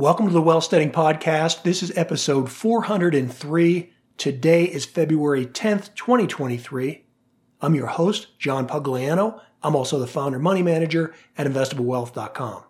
Welcome to the Wealthsteading Podcast. This is episode 403. Today is February 10th, 2023. I'm your host, John Pugliano. I'm also the founder money manager at investablewealth.com.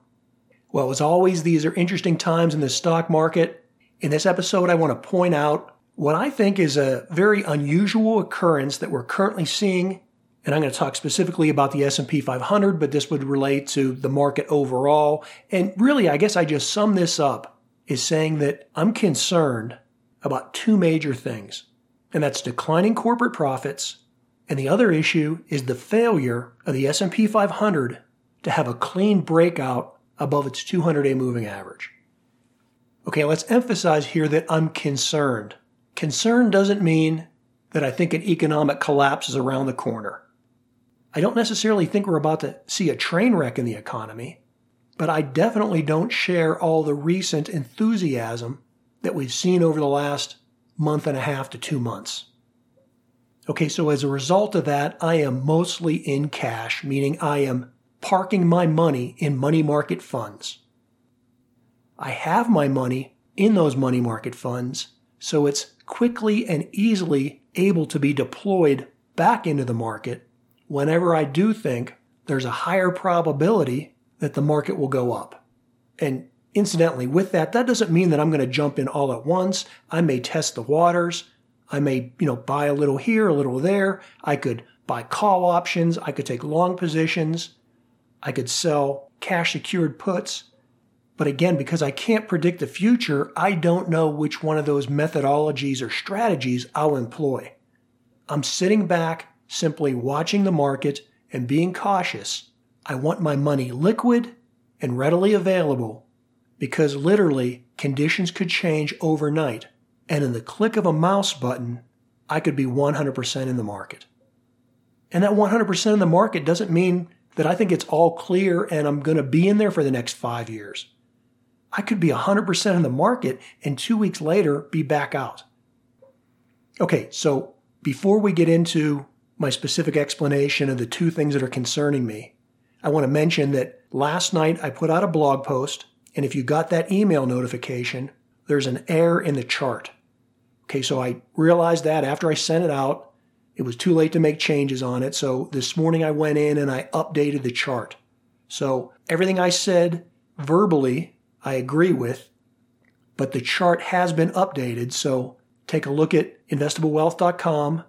Well, as always, these are interesting times in the stock market. In this episode, I want to point out what I think is a very unusual occurrence that we're currently seeing and I'm going to talk specifically about the S&P 500, but this would relate to the market overall. And really, I guess I just sum this up is saying that I'm concerned about two major things. And that's declining corporate profits, and the other issue is the failure of the S&P 500 to have a clean breakout above its 200-day moving average. Okay, let's emphasize here that I'm concerned. Concern doesn't mean that I think an economic collapse is around the corner. I don't necessarily think we're about to see a train wreck in the economy, but I definitely don't share all the recent enthusiasm that we've seen over the last month and a half to two months. Okay, so as a result of that, I am mostly in cash, meaning I am parking my money in money market funds. I have my money in those money market funds, so it's quickly and easily able to be deployed back into the market whenever I do think there's a higher probability that the market will go up. And incidentally, with that, that doesn't mean that I'm going to jump in all at once. I may test the waters. I may, you know, buy a little here, a little there. I could buy call options. I could take long positions. I could sell cash secured puts. But again, because I can't predict the future, I don't know which one of those methodologies or strategies I'll employ. I'm sitting back simply watching the market and being cautious. I want my money liquid and readily available because literally conditions could change overnight. And in the click of a mouse button, I could be 100% in the market. And that 100% in the market doesn't mean that I think it's all clear and I'm going to be in there for the next five years. I could be 100% in the market and two weeks later be back out. Okay, so before we get into my specific explanation of the two things that are concerning me, I want to mention that last night I put out a blog post, and if you got that email notification, there's an error in the chart. Okay, so I realized that after I sent it out, it was too late to make changes on it. So this morning I went in and I updated the chart. So everything I said verbally, I agree with, but the chart has been updated. So take a look at investablewealth.com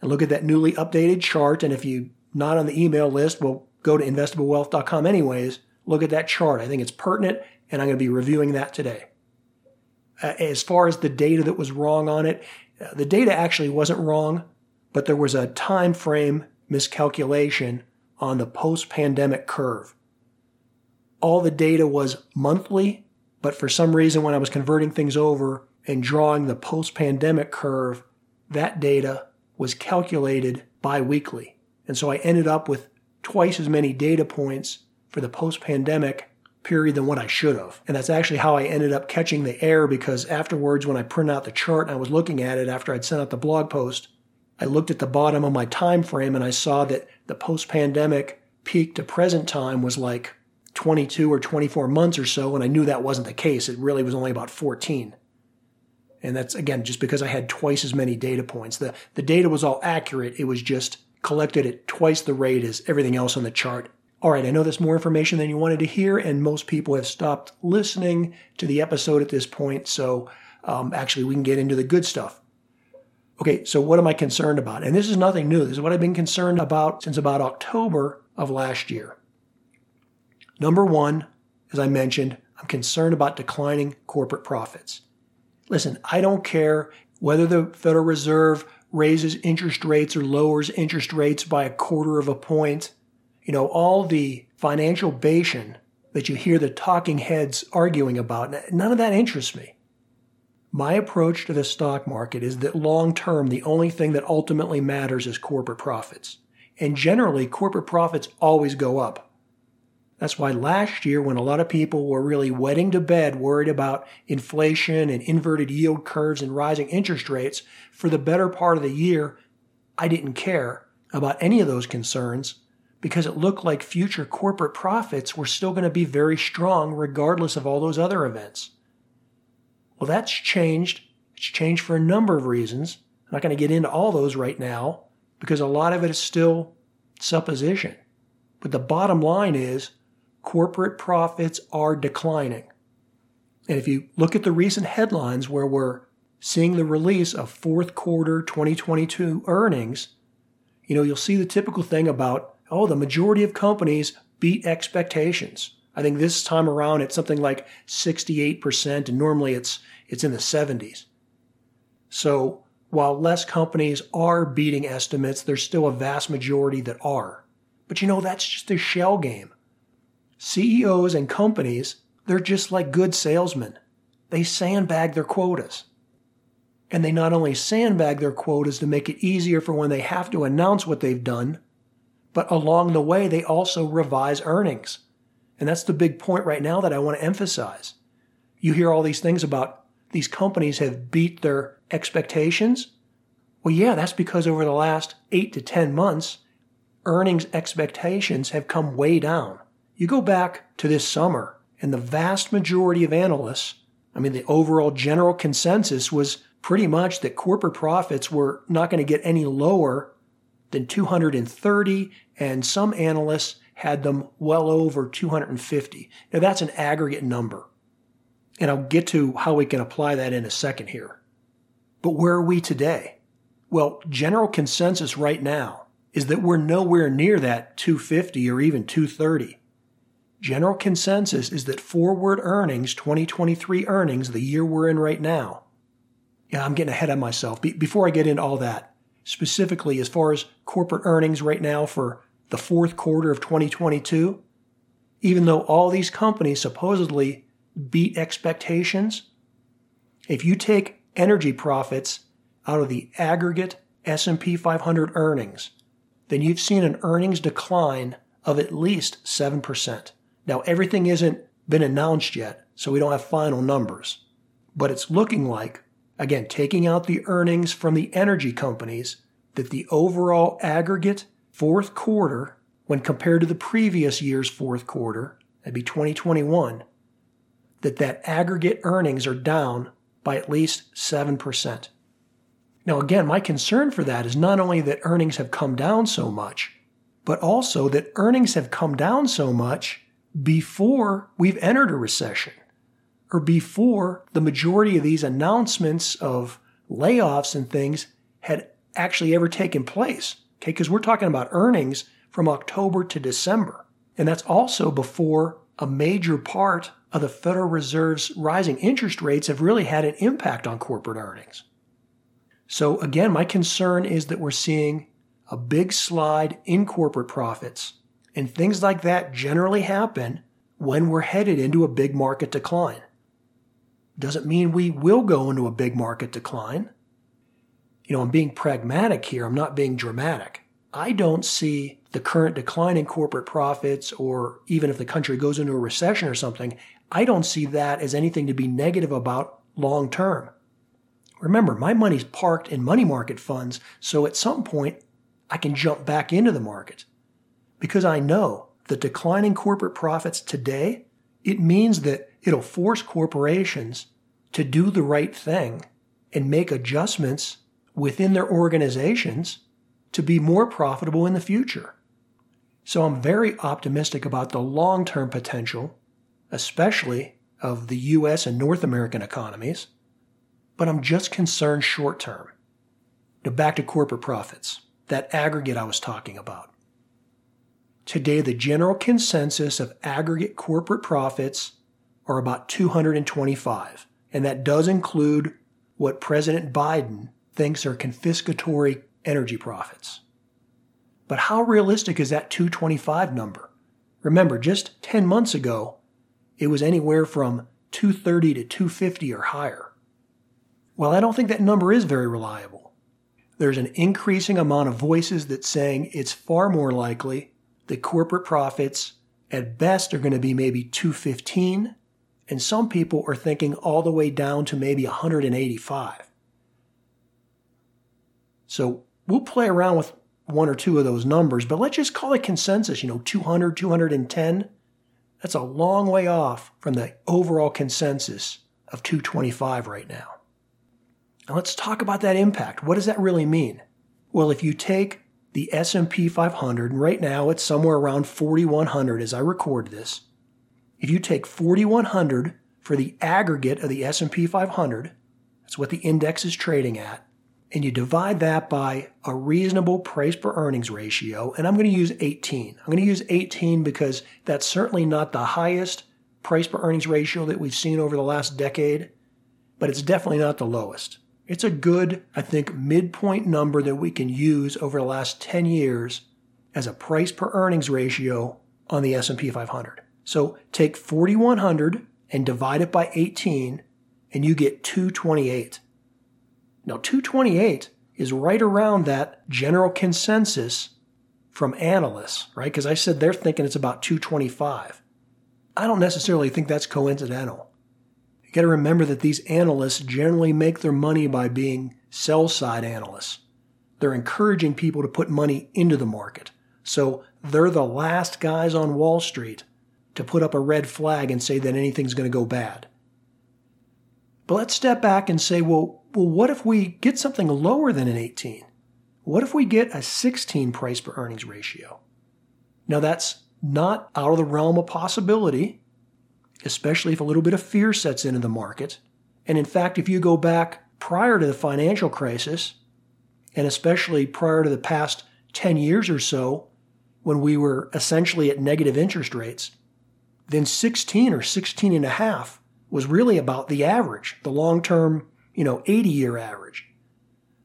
and look at that newly updated chart. And if you're not on the email list, well, go to investablewealth.com anyways. Look at that chart. I think it's pertinent, and I'm going to be reviewing that today. Uh, as far as the data that was wrong on it, uh, the data actually wasn't wrong, but there was a time frame miscalculation on the post-pandemic curve. All the data was monthly, but for some reason when I was converting things over and drawing the post-pandemic curve, that data was calculated biweekly. And so I ended up with twice as many data points for the post pandemic period than what I should have. And that's actually how I ended up catching the error because afterwards, when I printed out the chart and I was looking at it after I'd sent out the blog post, I looked at the bottom of my time frame and I saw that the post pandemic peak to present time was like 22 or 24 months or so. And I knew that wasn't the case. It really was only about 14. And that's again just because I had twice as many data points. The the data was all accurate. It was just collected at twice the rate as everything else on the chart. All right, I know that's more information than you wanted to hear, and most people have stopped listening to the episode at this point. So um, actually, we can get into the good stuff. Okay, so what am I concerned about? And this is nothing new. This is what I've been concerned about since about October of last year. Number one, as I mentioned, I'm concerned about declining corporate profits. Listen, I don't care whether the Federal Reserve raises interest rates or lowers interest rates by a quarter of a point. You know, all the financial bation that you hear the talking heads arguing about, none of that interests me. My approach to the stock market is that long term, the only thing that ultimately matters is corporate profits. And generally, corporate profits always go up. That's why last year, when a lot of people were really wetting to bed, worried about inflation and inverted yield curves and rising interest rates, for the better part of the year, I didn't care about any of those concerns because it looked like future corporate profits were still going to be very strong regardless of all those other events. Well, that's changed. It's changed for a number of reasons. I'm not going to get into all those right now because a lot of it is still supposition. But the bottom line is corporate profits are declining. And if you look at the recent headlines where we're seeing the release of fourth quarter 2022 earnings, you know, you'll see the typical thing about, oh, the majority of companies beat expectations. I think this time around it's something like 68%, and normally it's it's in the 70s. So while less companies are beating estimates, there's still a vast majority that are. But you know, that's just a shell game. CEOs and companies, they're just like good salesmen. They sandbag their quotas. And they not only sandbag their quotas to make it easier for when they have to announce what they've done, but along the way, they also revise earnings. And that's the big point right now that I want to emphasize. You hear all these things about these companies have beat their expectations. Well, yeah, that's because over the last eight to 10 months, earnings expectations have come way down. You go back to this summer, and the vast majority of analysts, I mean, the overall general consensus was pretty much that corporate profits were not going to get any lower than 230, and some analysts had them well over 250. Now, that's an aggregate number. And I'll get to how we can apply that in a second here. But where are we today? Well, general consensus right now is that we're nowhere near that 250 or even 230. General consensus is that forward earnings, 2023 earnings, the year we're in right now, yeah, I'm getting ahead of myself. Be- before I get into all that, specifically as far as corporate earnings right now for the fourth quarter of 2022, even though all these companies supposedly beat expectations, if you take energy profits out of the aggregate S&P 500 earnings, then you've seen an earnings decline of at least 7%. Now, everything isn't been announced yet, so we don't have final numbers. But it's looking like, again, taking out the earnings from the energy companies, that the overall aggregate fourth quarter, when compared to the previous year's fourth quarter, that'd be 2021, that that aggregate earnings are down by at least 7%. Now, again, my concern for that is not only that earnings have come down so much, but also that earnings have come down so much before we've entered a recession or before the majority of these announcements of layoffs and things had actually ever taken place. Okay, because we're talking about earnings from October to December. And that's also before a major part of the Federal Reserve's rising interest rates have really had an impact on corporate earnings. So, again, my concern is that we're seeing a big slide in corporate profits. And things like that generally happen when we're headed into a big market decline. Doesn't mean we will go into a big market decline. You know, I'm being pragmatic here, I'm not being dramatic. I don't see the current decline in corporate profits, or even if the country goes into a recession or something, I don't see that as anything to be negative about long term. Remember, my money's parked in money market funds, so at some point I can jump back into the market. Because I know the declining corporate profits today, it means that it'll force corporations to do the right thing and make adjustments within their organizations to be more profitable in the future. So I'm very optimistic about the long term potential, especially of the US and North American economies but I'm just concerned short term. Now back to corporate profits, that aggregate I was talking about. Today, the general consensus of aggregate corporate profits are about 225, and that does include what President Biden thinks are confiscatory energy profits. But how realistic is that 225 number? Remember, just 10 months ago, it was anywhere from 230 to 250 or higher. Well, I don't think that number is very reliable. There's an increasing amount of voices that saying it's far more likely that corporate profits at best are going to be maybe 215 and some people are thinking all the way down to maybe 185. So we'll play around with one or two of those numbers, but let's just call it consensus, you know, 200, 210. That's a long way off from the overall consensus of 225 right now. Now let's talk about that impact. What does that really mean? Well, if you take the S&P 500, and right now it's somewhere around 4100 as I record this. If you take 4100 for the aggregate of the S&P 500, that's what the index is trading at, and you divide that by a reasonable price per earnings ratio, and I'm going to use 18. I'm going to use 18 because that's certainly not the highest price per earnings ratio that we've seen over the last decade, but it's definitely not the lowest. It's a good, I think, midpoint number that we can use over the last 10 years as a price per earnings ratio on the S&P 500. So take 4100 and divide it by 18 and you get 228. Now 228 is right around that general consensus from analysts, right? Because I said they're thinking it's about 225. I don't necessarily think that's coincidental got to remember that these analysts generally make their money by being sell side analysts. They're encouraging people to put money into the market. So they're the last guys on Wall Street to put up a red flag and say that anything's going to go bad. But let's step back and say, well, well, what if we get something lower than an 18? What if we get a 16 price per earnings ratio? Now that's not out of the realm of possibility especially if a little bit of fear sets into the market. And in fact, if you go back prior to the financial crisis, and especially prior to the past 10 years or so, when we were essentially at negative interest rates, then 16 or 16 and a half was really about the average, the long-term, you know, 80 year average.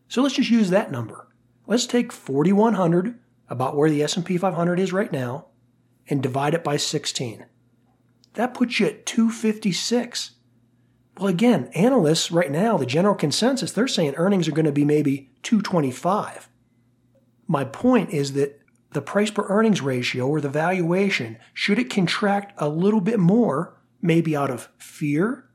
So let's just use that number. Let's take 4100, about where the S&P 500 is right now, and divide it by 16. That puts you at 256. Well, again, analysts right now, the general consensus, they're saying earnings are going to be maybe 225. My point is that the price per earnings ratio or the valuation, should it contract a little bit more, maybe out of fear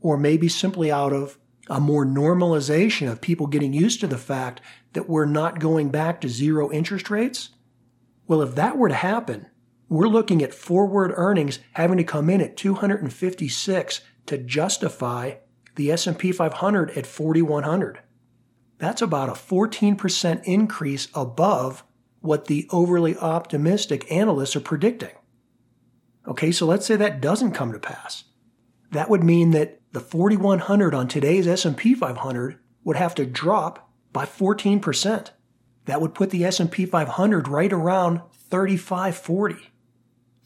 or maybe simply out of a more normalization of people getting used to the fact that we're not going back to zero interest rates? Well, if that were to happen, we're looking at forward earnings having to come in at 256 to justify the S&P 500 at 4100. That's about a 14% increase above what the overly optimistic analysts are predicting. Okay, so let's say that doesn't come to pass. That would mean that the 4100 on today's S&P 500 would have to drop by 14%. That would put the S&P 500 right around 3540.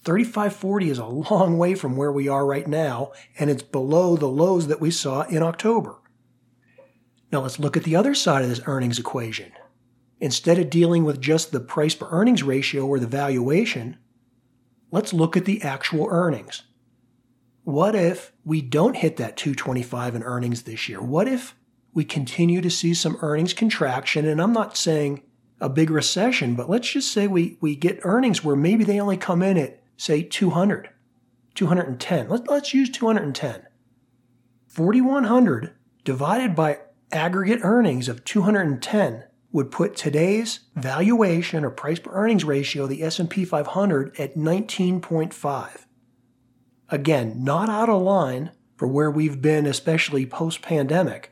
3540 is a long way from where we are right now, and it's below the lows that we saw in October. Now let's look at the other side of this earnings equation. Instead of dealing with just the price per earnings ratio or the valuation, let's look at the actual earnings. What if we don't hit that 225 in earnings this year? What if we continue to see some earnings contraction? And I'm not saying a big recession, but let's just say we, we get earnings where maybe they only come in at say 200, 210. Let, let's use 210. 4,100 divided by aggregate earnings of 210 would put today's valuation or price per earnings ratio, the S&P 500 at 19.5. Again, not out of line for where we've been, especially post-pandemic,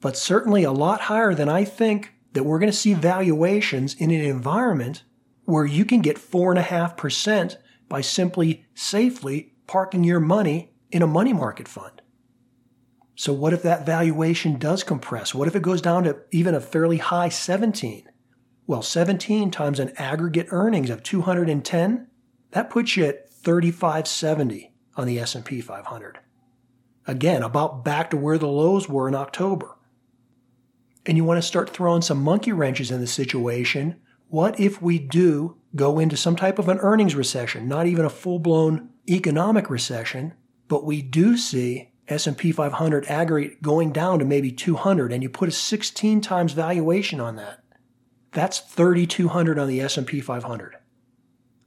but certainly a lot higher than I think that we're going to see valuations in an environment where you can get 4.5% by simply safely parking your money in a money market fund. So, what if that valuation does compress? What if it goes down to even a fairly high 17? Well, 17 times an aggregate earnings of 210, that puts you at 3570 on the S&P 500. Again, about back to where the lows were in October. And you want to start throwing some monkey wrenches in the situation. What if we do go into some type of an earnings recession, not even a full-blown economic recession, but we do see S&P 500 aggregate going down to maybe 200 and you put a 16 times valuation on that. That's 3200 on the S&P 500.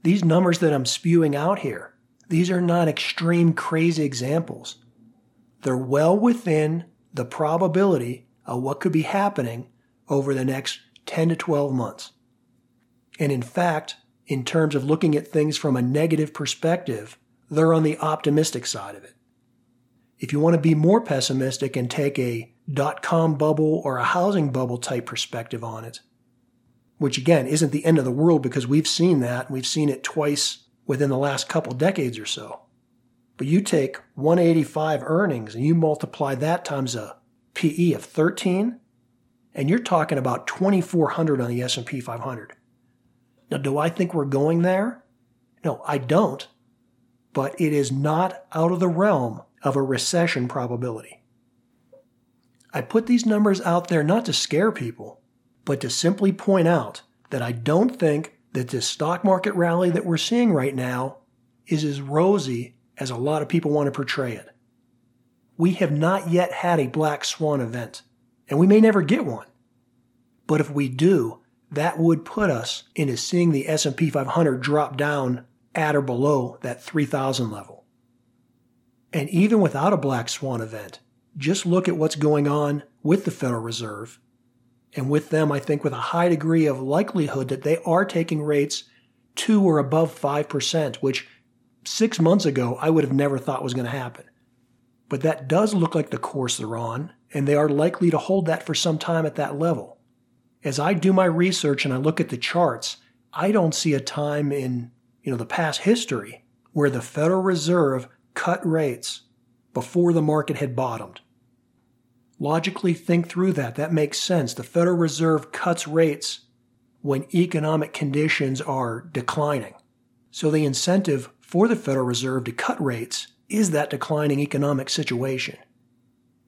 These numbers that I'm spewing out here, these are not extreme crazy examples. They're well within the probability of what could be happening over the next 10 to 12 months. And in fact, in terms of looking at things from a negative perspective, they're on the optimistic side of it. If you want to be more pessimistic and take a dot com bubble or a housing bubble type perspective on it, which again isn't the end of the world because we've seen that. We've seen it twice within the last couple decades or so. But you take 185 earnings and you multiply that times a PE of 13, and you're talking about 2400 on the S&P 500. Now, do I think we're going there? No, I don't. But it is not out of the realm of a recession probability. I put these numbers out there not to scare people, but to simply point out that I don't think that this stock market rally that we're seeing right now is as rosy as a lot of people want to portray it. We have not yet had a black swan event, and we may never get one. But if we do, that would put us into seeing the S&P 500 drop down at or below that 3000 level. And even without a black swan event, just look at what's going on with the Federal Reserve. And with them, I think with a high degree of likelihood that they are taking rates to or above 5%, which six months ago I would have never thought was going to happen. But that does look like the course they're on, and they are likely to hold that for some time at that level. As I do my research and I look at the charts, I don't see a time in you know the past history where the Federal Reserve cut rates before the market had bottomed. Logically think through that. That makes sense. The Federal Reserve cuts rates when economic conditions are declining. So the incentive for the Federal Reserve to cut rates is that declining economic situation.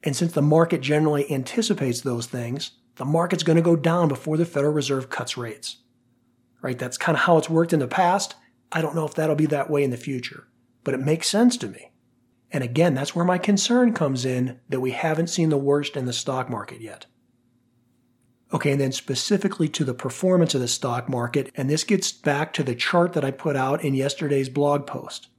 And since the market generally anticipates those things, the market's going to go down before the Federal Reserve cuts rates. Right? That's kind of how it's worked in the past. I don't know if that'll be that way in the future, but it makes sense to me. And again, that's where my concern comes in that we haven't seen the worst in the stock market yet. Okay, and then specifically to the performance of the stock market, and this gets back to the chart that I put out in yesterday's blog post.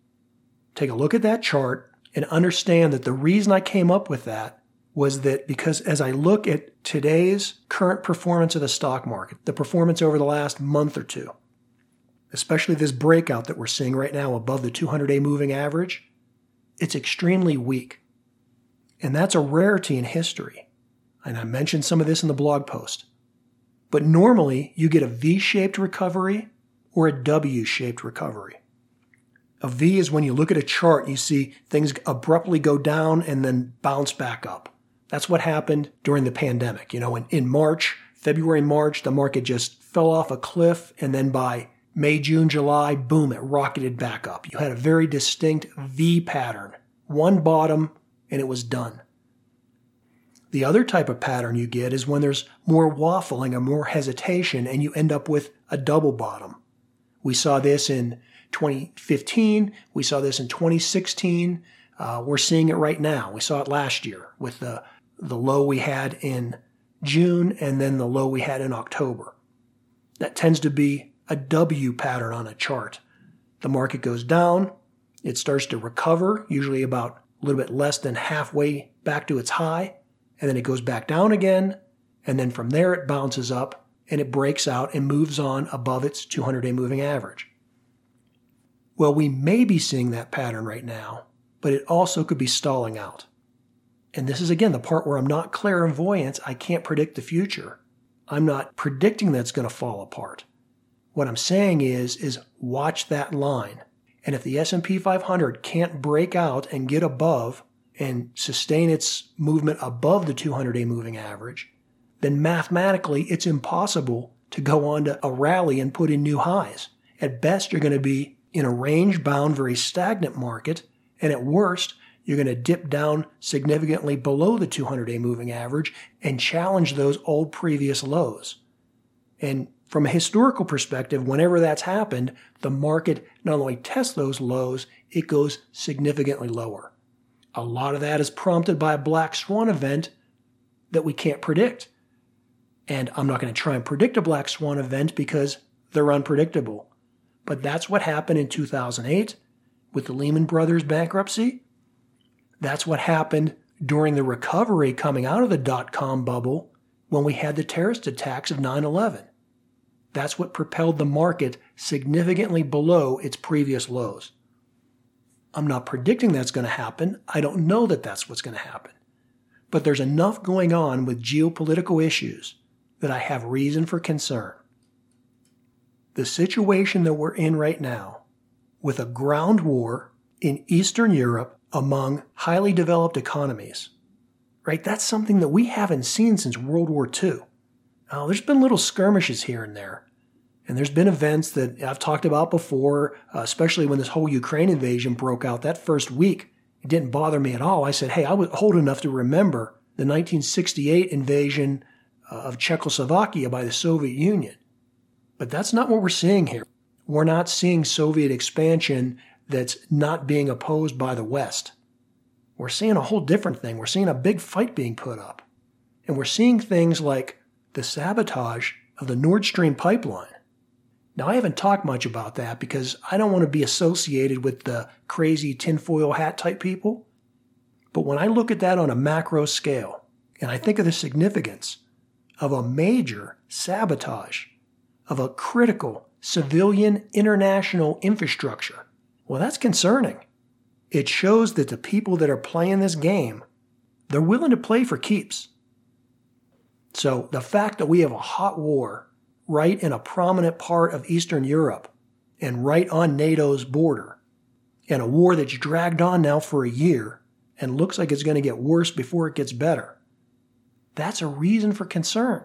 Take a look at that chart and understand that the reason I came up with that was that because as I look at today's current performance of the stock market, the performance over the last month or two, especially this breakout that we're seeing right now above the 200 day moving average, it's extremely weak. And that's a rarity in history. And I mentioned some of this in the blog post. But normally you get a V shaped recovery or a W shaped recovery. A V is when you look at a chart, you see things abruptly go down and then bounce back up. That's what happened during the pandemic. You know, in, in March, February, March, the market just fell off a cliff. And then by May, June, July, boom, it rocketed back up. You had a very distinct V pattern, one bottom, and it was done. The other type of pattern you get is when there's more waffling or more hesitation and you end up with a double bottom. We saw this in 2015. We saw this in 2016. Uh, we're seeing it right now. We saw it last year with the, the low we had in June and then the low we had in October. That tends to be a W pattern on a chart. The market goes down, it starts to recover, usually about a little bit less than halfway back to its high, and then it goes back down again, and then from there it bounces up and it breaks out and moves on above its 200 day moving average. Well, we may be seeing that pattern right now, but it also could be stalling out. And this is again the part where I'm not clairvoyant. I can't predict the future. I'm not predicting that it's going to fall apart. What I'm saying is, is watch that line. And if the S&P 500 can't break out and get above and sustain its movement above the 200 day moving average, then mathematically it's impossible to go on to a rally and put in new highs. At best, you're going to be in a range bound, very stagnant market. And at worst, you're going to dip down significantly below the 200 day moving average and challenge those old previous lows. And from a historical perspective, whenever that's happened, the market not only tests those lows, it goes significantly lower. A lot of that is prompted by a black swan event that we can't predict. And I'm not going to try and predict a black swan event because they're unpredictable. But that's what happened in 2008 with the Lehman Brothers bankruptcy. That's what happened during the recovery coming out of the dot com bubble when we had the terrorist attacks of 9 11. That's what propelled the market significantly below its previous lows. I'm not predicting that's going to happen. I don't know that that's what's going to happen. But there's enough going on with geopolitical issues that I have reason for concern. The situation that we're in right now, with a ground war in Eastern Europe among highly developed economies, right? That's something that we haven't seen since World War II. Now, there's been little skirmishes here and there. And there's been events that I've talked about before, uh, especially when this whole Ukraine invasion broke out that first week. It didn't bother me at all. I said, hey, I was old enough to remember the 1968 invasion uh, of Czechoslovakia by the Soviet Union. But that's not what we're seeing here. We're not seeing Soviet expansion that's not being opposed by the West. We're seeing a whole different thing. We're seeing a big fight being put up. And we're seeing things like the sabotage of the Nord Stream pipeline. Now, I haven't talked much about that because I don't want to be associated with the crazy tinfoil hat type people. But when I look at that on a macro scale, and I think of the significance of a major sabotage of a critical civilian international infrastructure, well, that's concerning. It shows that the people that are playing this game, they're willing to play for keeps. So the fact that we have a hot war right in a prominent part of Eastern Europe and right on NATO's border, and a war that's dragged on now for a year and looks like it's going to get worse before it gets better, that's a reason for concern.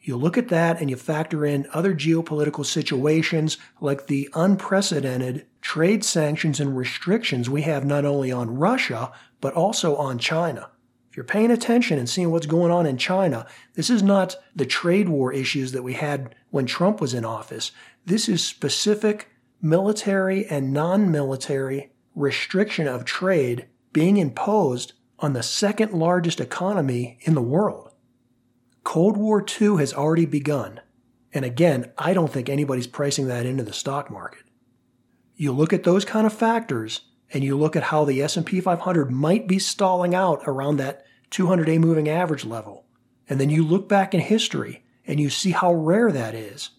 You look at that and you factor in other geopolitical situations like the unprecedented trade sanctions and restrictions we have not only on Russia, but also on China. If you're paying attention and seeing what's going on in China, this is not the trade war issues that we had when Trump was in office. This is specific military and non military restriction of trade being imposed on the second largest economy in the world. Cold War II has already begun. And again, I don't think anybody's pricing that into the stock market. You look at those kind of factors and you look at how the S&P 500 might be stalling out around that 200-day moving average level. And then you look back in history and you see how rare that is.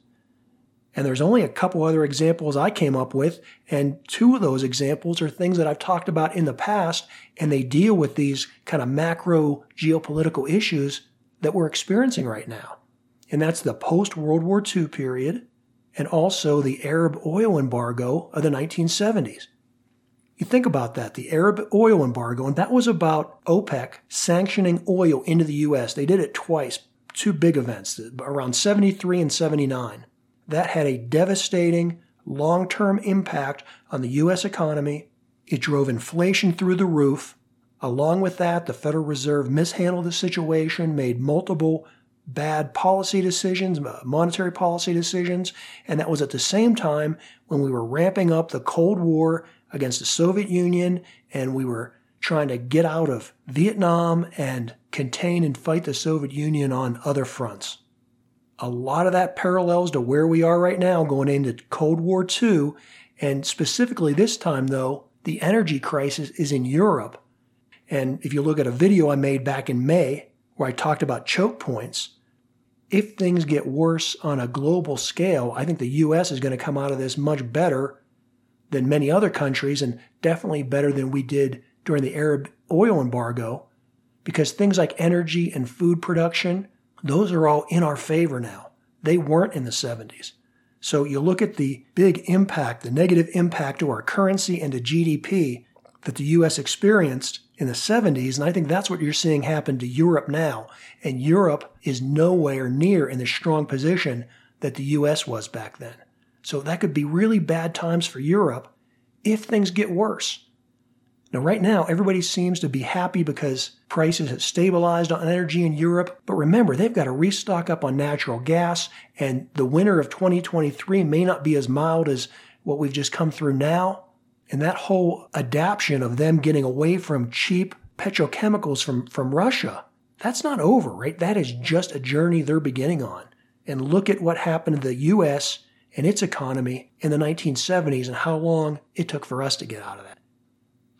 And there's only a couple other examples I came up with, and two of those examples are things that I've talked about in the past, and they deal with these kind of macro geopolitical issues that we're experiencing right now. And that's the post World War II period and also the Arab oil embargo of the 1970s. You think about that, the Arab oil embargo, and that was about OPEC sanctioning oil into the U.S. They did it twice, two big events, around 73 and 79. That had a devastating long term impact on the U.S. economy. It drove inflation through the roof. Along with that, the Federal Reserve mishandled the situation, made multiple bad policy decisions, uh, monetary policy decisions, and that was at the same time when we were ramping up the Cold War against the Soviet Union and we were trying to get out of Vietnam and contain and fight the Soviet Union on other fronts. A lot of that parallels to where we are right now going into Cold War II, and specifically this time, though, the energy crisis is in Europe. And if you look at a video I made back in May where I talked about choke points, if things get worse on a global scale, I think the US is going to come out of this much better than many other countries and definitely better than we did during the Arab oil embargo because things like energy and food production, those are all in our favor now. They weren't in the 70s. So you look at the big impact, the negative impact to our currency and to GDP that the US experienced in the 70s, and I think that's what you're seeing happen to Europe now. And Europe is nowhere near in the strong position that the US was back then. So that could be really bad times for Europe if things get worse. Now, right now, everybody seems to be happy because prices have stabilized on energy in Europe. But remember, they've got to restock up on natural gas, and the winter of 2023 may not be as mild as what we've just come through now. And that whole adaptation of them getting away from cheap petrochemicals from, from Russia, that's not over, right? That is just a journey they're beginning on. And look at what happened to the U.S. and its economy in the 1970s and how long it took for us to get out of that.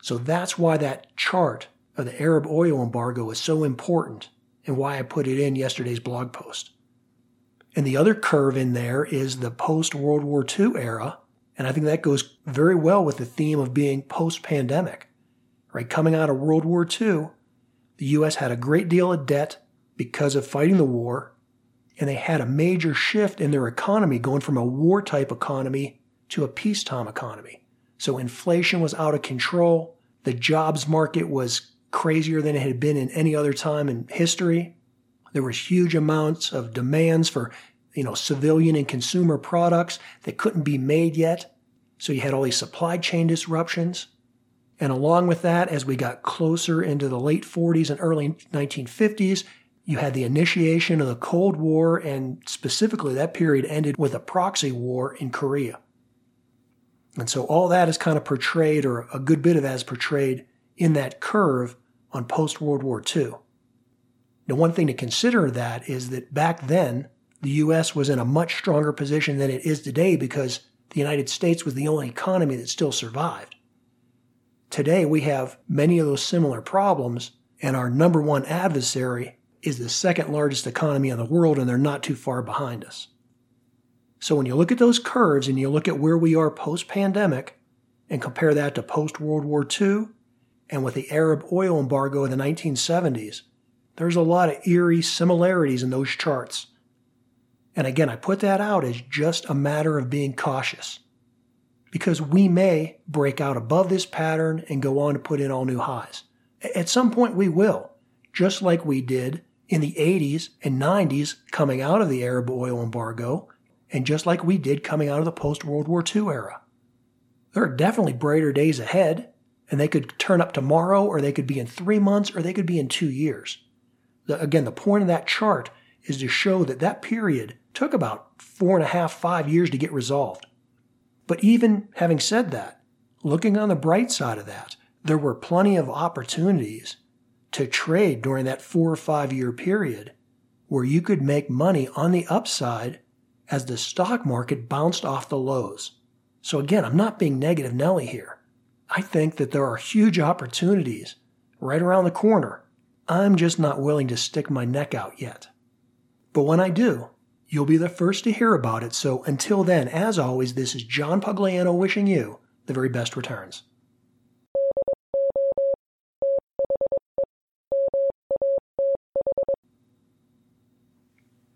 So that's why that chart of the Arab oil embargo is so important and why I put it in yesterday's blog post. And the other curve in there is the post World War II era And I think that goes very well with the theme of being post pandemic. Right? Coming out of World War II, the U.S. had a great deal of debt because of fighting the war, and they had a major shift in their economy going from a war type economy to a peacetime economy. So inflation was out of control. The jobs market was crazier than it had been in any other time in history. There was huge amounts of demands for, you know, civilian and consumer products that couldn't be made yet. So you had all these supply chain disruptions. And along with that, as we got closer into the late 40s and early 1950s, you had the initiation of the Cold War, and specifically that period ended with a proxy war in Korea. And so all that is kind of portrayed, or a good bit of that is portrayed in that curve on post World War II. Now, one thing to consider that is that back then, the U.S. was in a much stronger position than it is today because the United States was the only economy that still survived. Today, we have many of those similar problems, and our number one adversary is the second largest economy in the world, and they're not too far behind us. So, when you look at those curves and you look at where we are post pandemic and compare that to post World War II and with the Arab oil embargo in the 1970s, there's a lot of eerie similarities in those charts. And again, I put that out as just a matter of being cautious. Because we may break out above this pattern and go on to put in all new highs. At some point, we will, just like we did in the 80s and 90s coming out of the Arab oil embargo, and just like we did coming out of the post World War II era. There are definitely brighter days ahead, and they could turn up tomorrow, or they could be in three months, or they could be in two years. The, again, the point of that chart is to show that that period took about four and a half, five years to get resolved. But even having said that, looking on the bright side of that, there were plenty of opportunities to trade during that four or five year period where you could make money on the upside as the stock market bounced off the lows. So again, I'm not being negative Nelly here. I think that there are huge opportunities right around the corner I'm just not willing to stick my neck out yet. But when I do, you'll be the first to hear about it. So until then, as always, this is John Pugliano wishing you the very best returns.